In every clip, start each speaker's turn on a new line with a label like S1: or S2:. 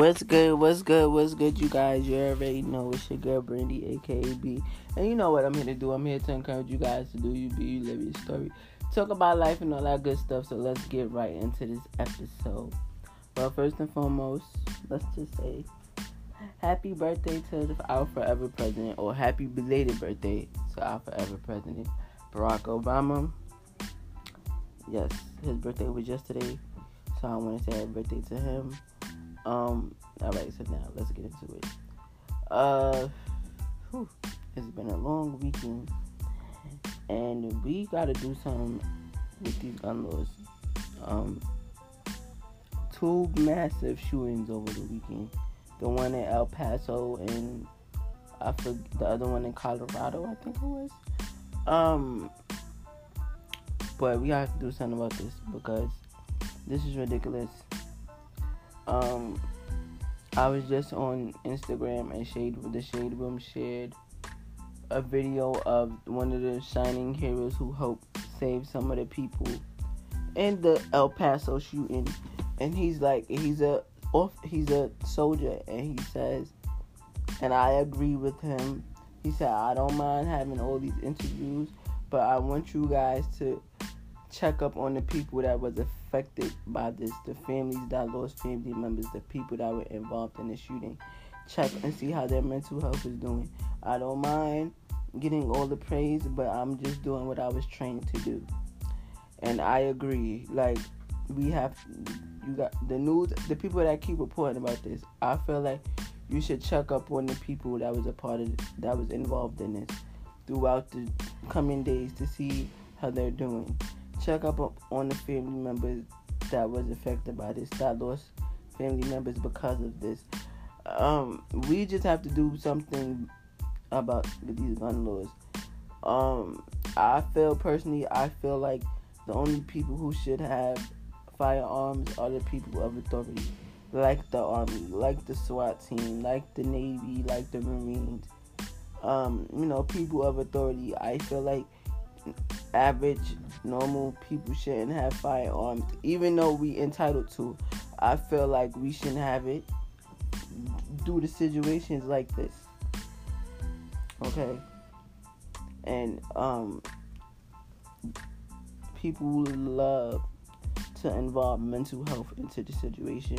S1: What's good? What's good? What's good, you guys? You already know it's your girl Brandy, aka B. And you know what I'm here to do. I'm here to encourage you guys to do you be, you live your story. Talk about life and all that good stuff. So let's get right into this episode. Well, first and foremost, let's just say happy birthday to our forever president, or happy belated birthday to our forever president, Barack Obama. Yes, his birthday was yesterday. So I want to say happy birthday to him. Um, all right, so now let's get into it. Uh, whew, it's been a long weekend, and we gotta do something with these gun laws. Um, two massive shootings over the weekend. The one in El Paso and I forget the other one in Colorado, I think it was. Um, but we have to do something about this because this is ridiculous. Um, I was just on Instagram and Shade with the Shade Room shared a video of one of the shining heroes who helped save some of the people in the El Paso shooting, and he's like he's a off he's a soldier, and he says, and I agree with him. He said I don't mind having all these interviews, but I want you guys to check up on the people that was affected by this, the families that lost family members, the people that were involved in the shooting. Check and see how their mental health is doing. I don't mind getting all the praise, but I'm just doing what I was trained to do. And I agree. Like we have, you got the news, the people that keep reporting about this. I feel like you should check up on the people that was a part of that was involved in this throughout the coming days to see how they're doing check up on the family members that was affected by this, that lost family members because of this. Um, we just have to do something about these gun laws. Um, I feel personally, I feel like the only people who should have firearms are the people of authority, like the army, like the SWAT team, like the Navy, like the Marines. Um, you know, people of authority. I feel like average normal people shouldn't have firearms. Even though we entitled to i feel like we shouldn't have it due to situations like this. Okay? And um people love to involve mental health into the situation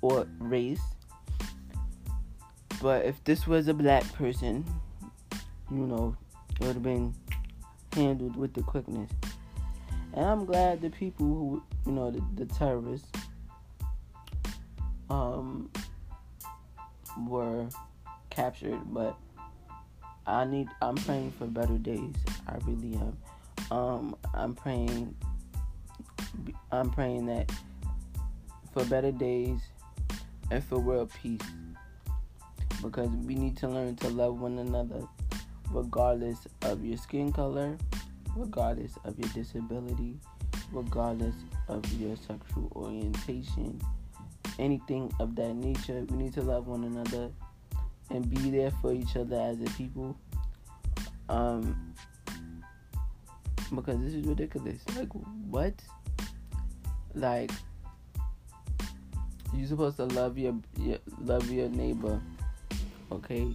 S1: or race. But if this was a black person you know it would have been handled with the quickness. And I'm glad the people who, you know, the, the terrorists, um, were captured. But I need, I'm praying for better days. I really am. Um, I'm praying, I'm praying that for better days and for world peace. Because we need to learn to love one another regardless of your skin color, regardless of your disability, regardless of your sexual orientation, anything of that nature. We need to love one another and be there for each other as a people. Um, because this is ridiculous. Like, what? Like, you're supposed to love your, your love your neighbor, okay?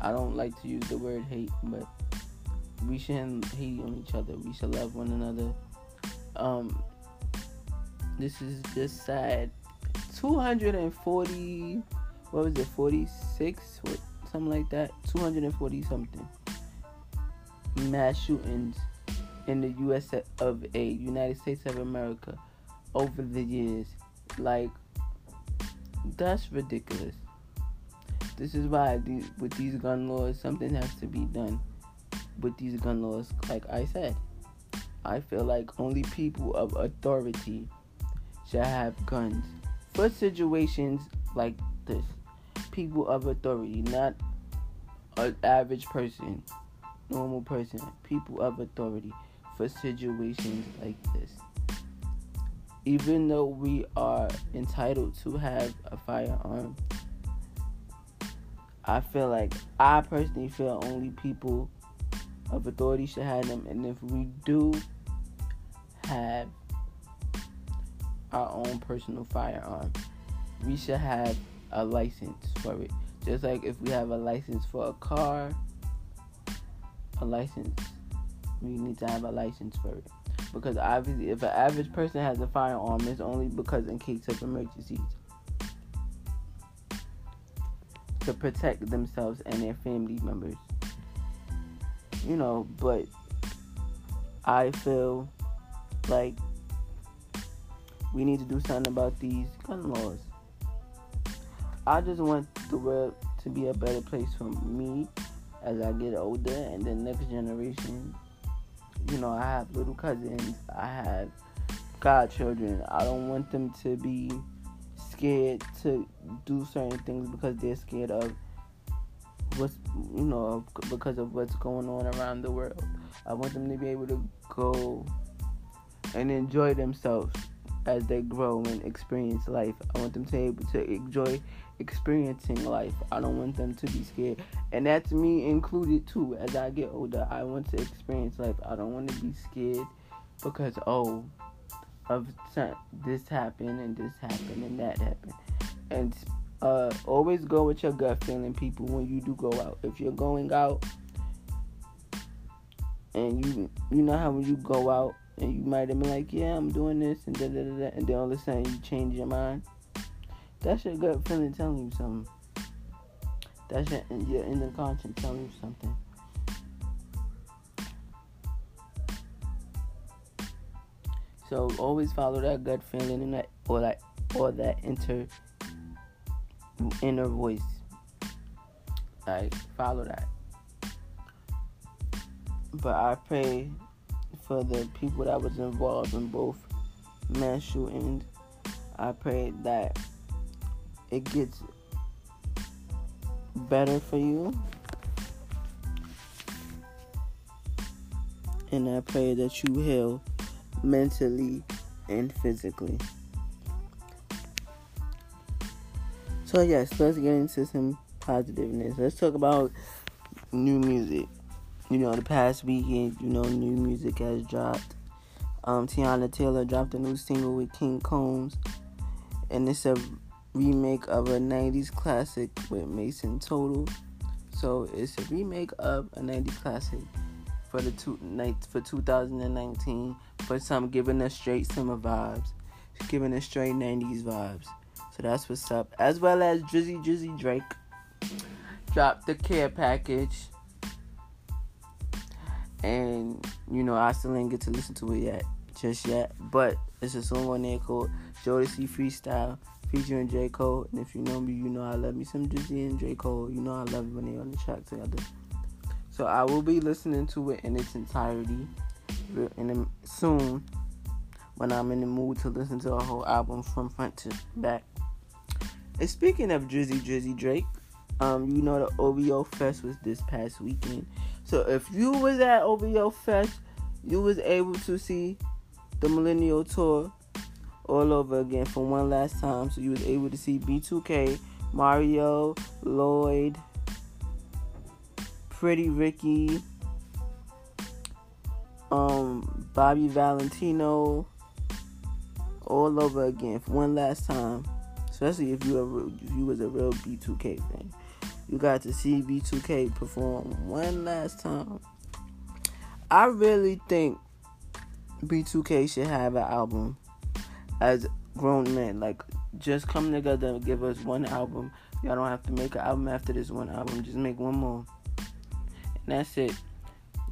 S1: I don't like to use the word hate, but we shouldn't hate on each other. We should love one another. Um, this is just sad. 240, what was it, 46? What, something like that. 240 something mass shootings in the U.S. of A, United States of America, over the years. Like, that's ridiculous. This is why these, with these gun laws, something has to be done with these gun laws. Like I said, I feel like only people of authority should have guns for situations like this. People of authority, not an average person, normal person. People of authority for situations like this. Even though we are entitled to have a firearm, I feel like I personally feel only people of authority should have them, and if we do have our own personal firearm, we should have a license for it. Just like if we have a license for a car, a license, we need to have a license for it. Because obviously, if an average person has a firearm, it's only because in case of emergencies to protect themselves and their family members. You know, but I feel like we need to do something about these gun laws. I just want the world to be a better place for me as I get older and the next generation. You know, I have little cousins, I have godchildren. I don't want them to be scared to do certain things because they're scared of what's you know because of what's going on around the world. I want them to be able to go and enjoy themselves as they grow and experience life. I want them to be able to enjoy experiencing life. I don't want them to be scared. And that's me included too. As I get older, I want to experience life. I don't want to be scared because oh of this happened and this happened and that happened. And uh, always go with your gut feeling, people, when you do go out. If you're going out and you you know how when you go out and you might have been like, yeah, I'm doing this and da da da, and then all of a sudden you change your mind. That's your gut feeling telling you something. That's your your inner conscience telling you something. So always follow that gut feeling and that or that or that inner inner voice. Like follow that. But I pray for the people that was involved in both mass shootings. I pray that it gets better for you. And I pray that you heal mentally and physically. So, yes, let's get into some positiveness. Let's talk about new music. You know, the past weekend, you know, new music has dropped. Um, Teyana Taylor dropped a new single with King Combs, and it's a remake of a 90s classic with Mase and Total. So, it's a remake of a 90s classic for the two for 2019 for some giving us straight summer vibes, giving us straight 90s vibes. So that's what's up. As well as Drizzy Drizzy Drake dropped the care package. And you know I still ain't get to listen to it yet, just yet. But it's a song on there called Jodeci Freestyle featuring J. Cole. And if you know me, you know I love me some Drizzy and J. Cole. You know I love when they on the track together. So I will be listening to it in its entirety in soon when I'm in the mood to listen to a whole album from front to back. And speaking of Drizzy Drizzy Drake, um, you know the OVO Fest was this past weekend. So if you was at OVO Fest, you was able to see the Millennial Tour all over again for one last time. So you was able to see B2K, Mario, Lloyd, Pretty Ricky, um, Bobby Valentino, all over again for one last time. Especially if you were, if you was a real B2K fan, you got to see B2K perform one last time. I really think B2K should have an album as grown men. Like, just come together and give us one album. Y'all don't have to make an album after this one album. Just make one more that's it.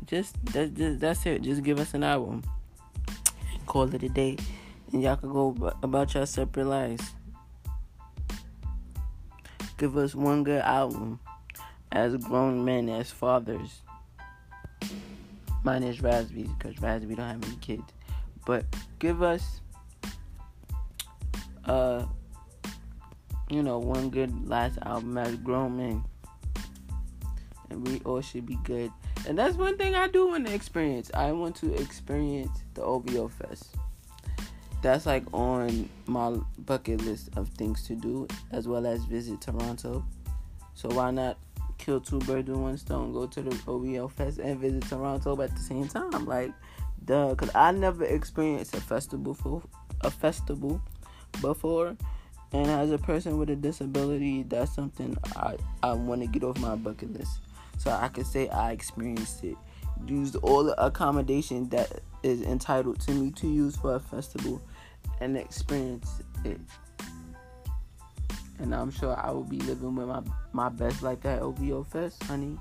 S1: Just that's just, that's it. Just give us an album. Call it a day, and y'all can go about your separate lives. Give us one good album as grown men, as fathers. Mine is Raspy because Raspy don't have any kids. But give us, uh, you know, one good last album as grown men and we all should be good. And that's one thing I do want to experience. I want to experience the OVO Fest. That's like on my bucket list of things to do, as well as visit Toronto. So why not kill two birds with one stone? Go to the OVO Fest and visit Toronto at the same time. Like, duh, because I never experienced a festival for a festival before, And as a person with a disability, that's something I, I want to get off my bucket list. So I could say I experienced it. Used all the accommodation that is entitled to me to use for a festival and experience it. And I'm sure I will be living with my, my best life at OVO Fest, honey.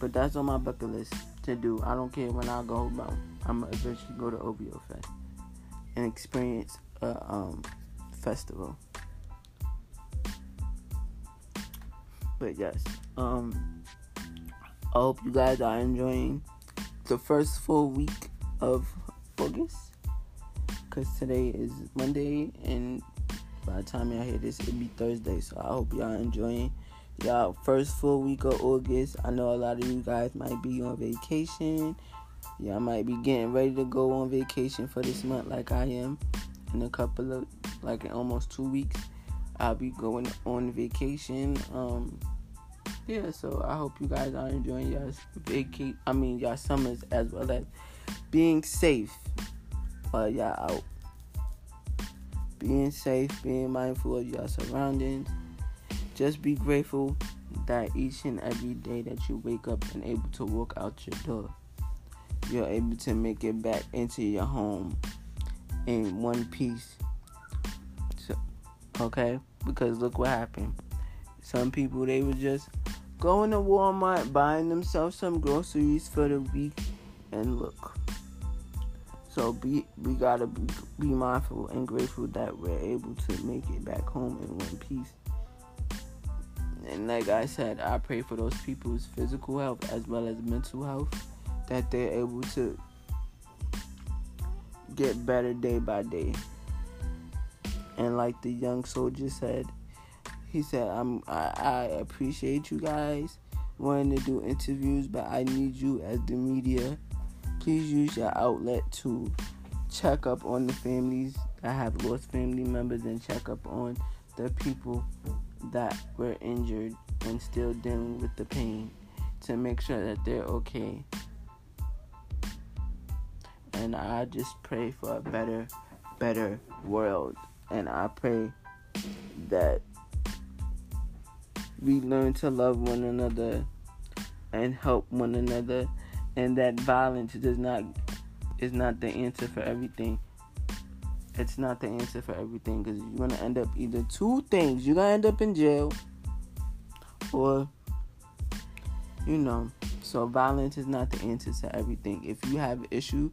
S1: But that's on my bucket list to do. I don't care when I go home. I'm gonna eventually go to OVO Fest and experience a um, festival. But yes, um, I hope you guys are enjoying the first full week of August. Cause today is Monday, and by the time y'all hear this, it'll be Thursday. So I hope y'all enjoying y'all first full week of August. I know a lot of you guys might be on vacation. Y'all might be getting ready to go on vacation for this month, like I am. In a couple of, like in almost two weeks, I'll be going on vacation. Um, yeah, so I hope you guys are enjoying y'all vacate. I mean, y'all summers as well as being safe while y'all out. Being safe, being mindful of your surroundings. Just be grateful that each and every day that you wake up and able to walk out your door, you're able to make it back into your home in one piece. So, okay? Because look what happened. Some people they were just going to Walmart, buying themselves some groceries for the week, and look. So be we gotta be, be mindful and grateful that we're able to make it back home in one piece. And like I said, I pray for those people's physical health as well as mental health that they're able to get better day by day. And like the young soldier said, he said, "I'm I, I appreciate you guys wanting to do interviews, but I need you as the media. Please use your outlet to check up on the families that have lost family members and check up on the people that were injured and still dealing with the pain to make sure that they're okay. And I just pray for a better, better world. And I pray that we learn to love one another and help one another and that violence does not is not the answer for everything. It's not the answer for everything because you're gonna end up either two things. You're gonna end up in jail or you know. So violence is not the answer to everything. If you have an issue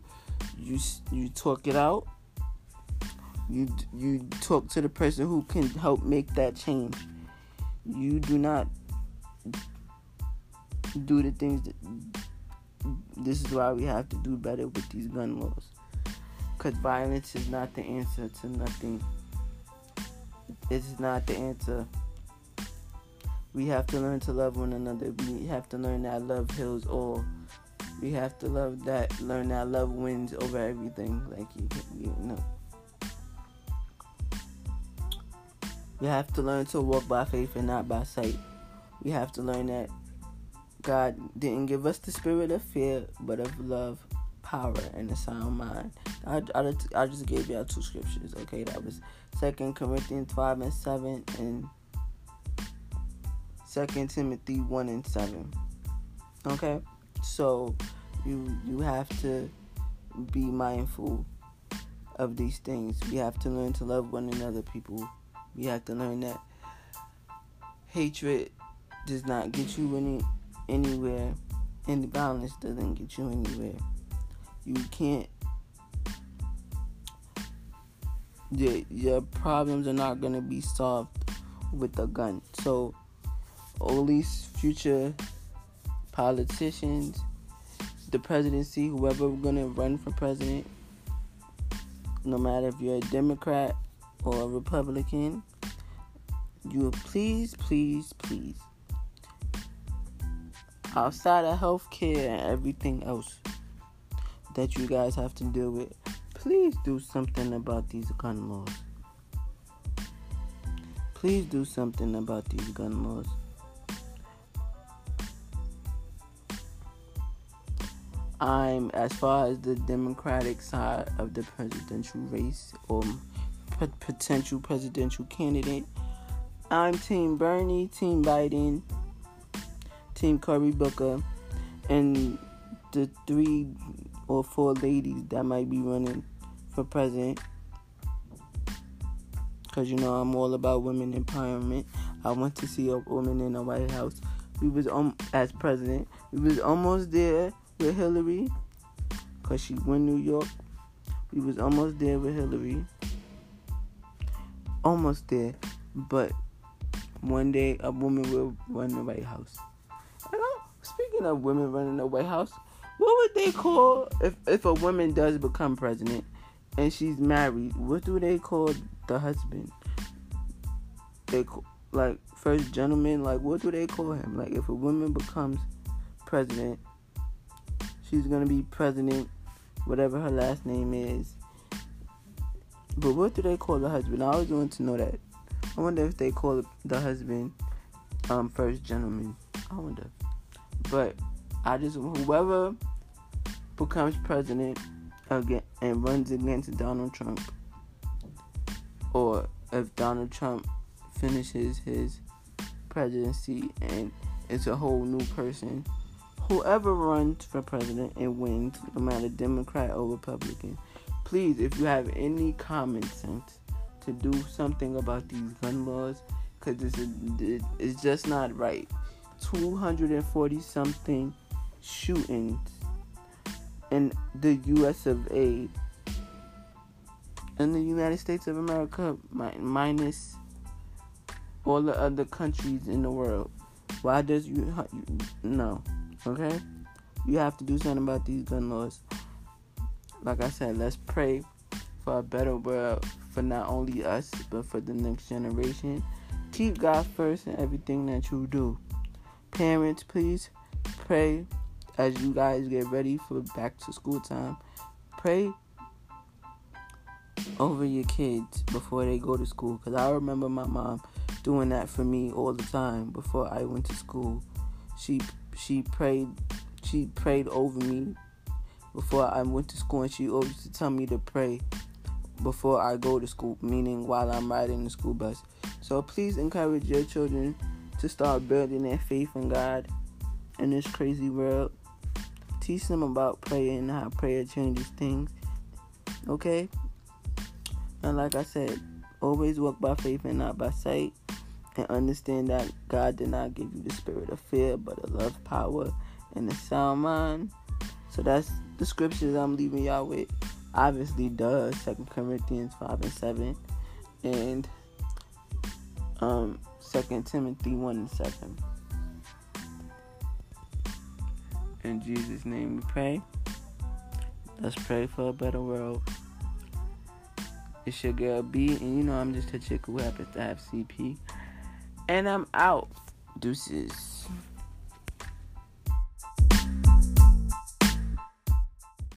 S1: you you talk it out. You you talk to the person who can help make that change you do not do the things that this is why we have to do better with these gun laws. Because violence is not the answer to nothing. It's not the answer. We have to learn to love one another. We have to learn that love heals all. We have to love that learn that love wins over everything. Like you, you know We have to learn to walk by faith and not by sight. We have to learn that God didn't give us the spirit of fear, but of love, power, and a sound mind. I, I, I just gave y'all two scriptures, okay? That was Second Corinthians 5 and 7 and Second Timothy 1 and 7. Okay? So you you have to be mindful of these things. We have to learn to love one another, people. We have to learn that hatred does not get you any anywhere, and violence doesn't get you anywhere. You can't. Your, your problems are not gonna be solved with a gun. So, all these future politicians, the presidency, whoever gonna run for president, no matter if you're a Democrat or a Republican, you please, please, please, outside of healthcare and everything else that you guys have to deal with, please do something about these gun laws. Please do something about these gun laws. I'm as far as the Democratic side of the presidential race, or potential presidential candidate. I'm Team Bernie, Team Biden, Team Cory Booker, and the three or four ladies that might be running for president. Cause you know I'm all about women empowerment. I want to see a woman in the White House. We was um as president. We was almost there with Hillary, cause she won New York. We was almost there with Hillary. Almost there, but one day a woman will run the White House. And I'm, speaking of women running the White House, what would they call if if a woman does become president and she's married? What do they call the husband? They like first gentleman. Like what do they call him? Like if a woman becomes president, she's gonna be president, whatever her last name is. But what do they call the husband? I always want to know that. I wonder if they call the husband um first gentleman. I wonder. But I just whoever becomes president again and runs against Donald Trump, or if Donald Trump finishes his presidency and it's a whole new person, whoever runs for president and wins, no matter Democrat or Republican, please, if you have any common sense, to do something about these gun laws because this is it's just not right. 240 something shootings in the U.S. of A. In the United States of America, minus all the other countries in the world. Why does you, you no? Okay, you have to do something about these gun laws. Like I said, let's pray for a better world for not only us, but for the next generation. Keep God first in everything that you do. Parents, please pray as you guys get ready for back to school time. Pray over your kids before they go to school because I remember my mom doing that for me all the time before I went to school. She she prayed she prayed over me before I went to school and she always used to tell me to pray before I go to school, meaning while I'm riding the school bus. So please encourage your children to start building their faith in God in this crazy world. Teach them about prayer and how prayer changes things. Okay? And like I said, always walk by faith and not by sight. And understand that God did not give you the spirit of fear, but a love, power, and a sound mind. So that's the scriptures I'm leaving y'all with obviously does Second Corinthians five and seven, and um Second Timothy one and seven. In Jesus' name we pray. Let's pray for a better world. It's your girl B, and you know I'm just a chick who happens to have CP. And I'm out. Deuces.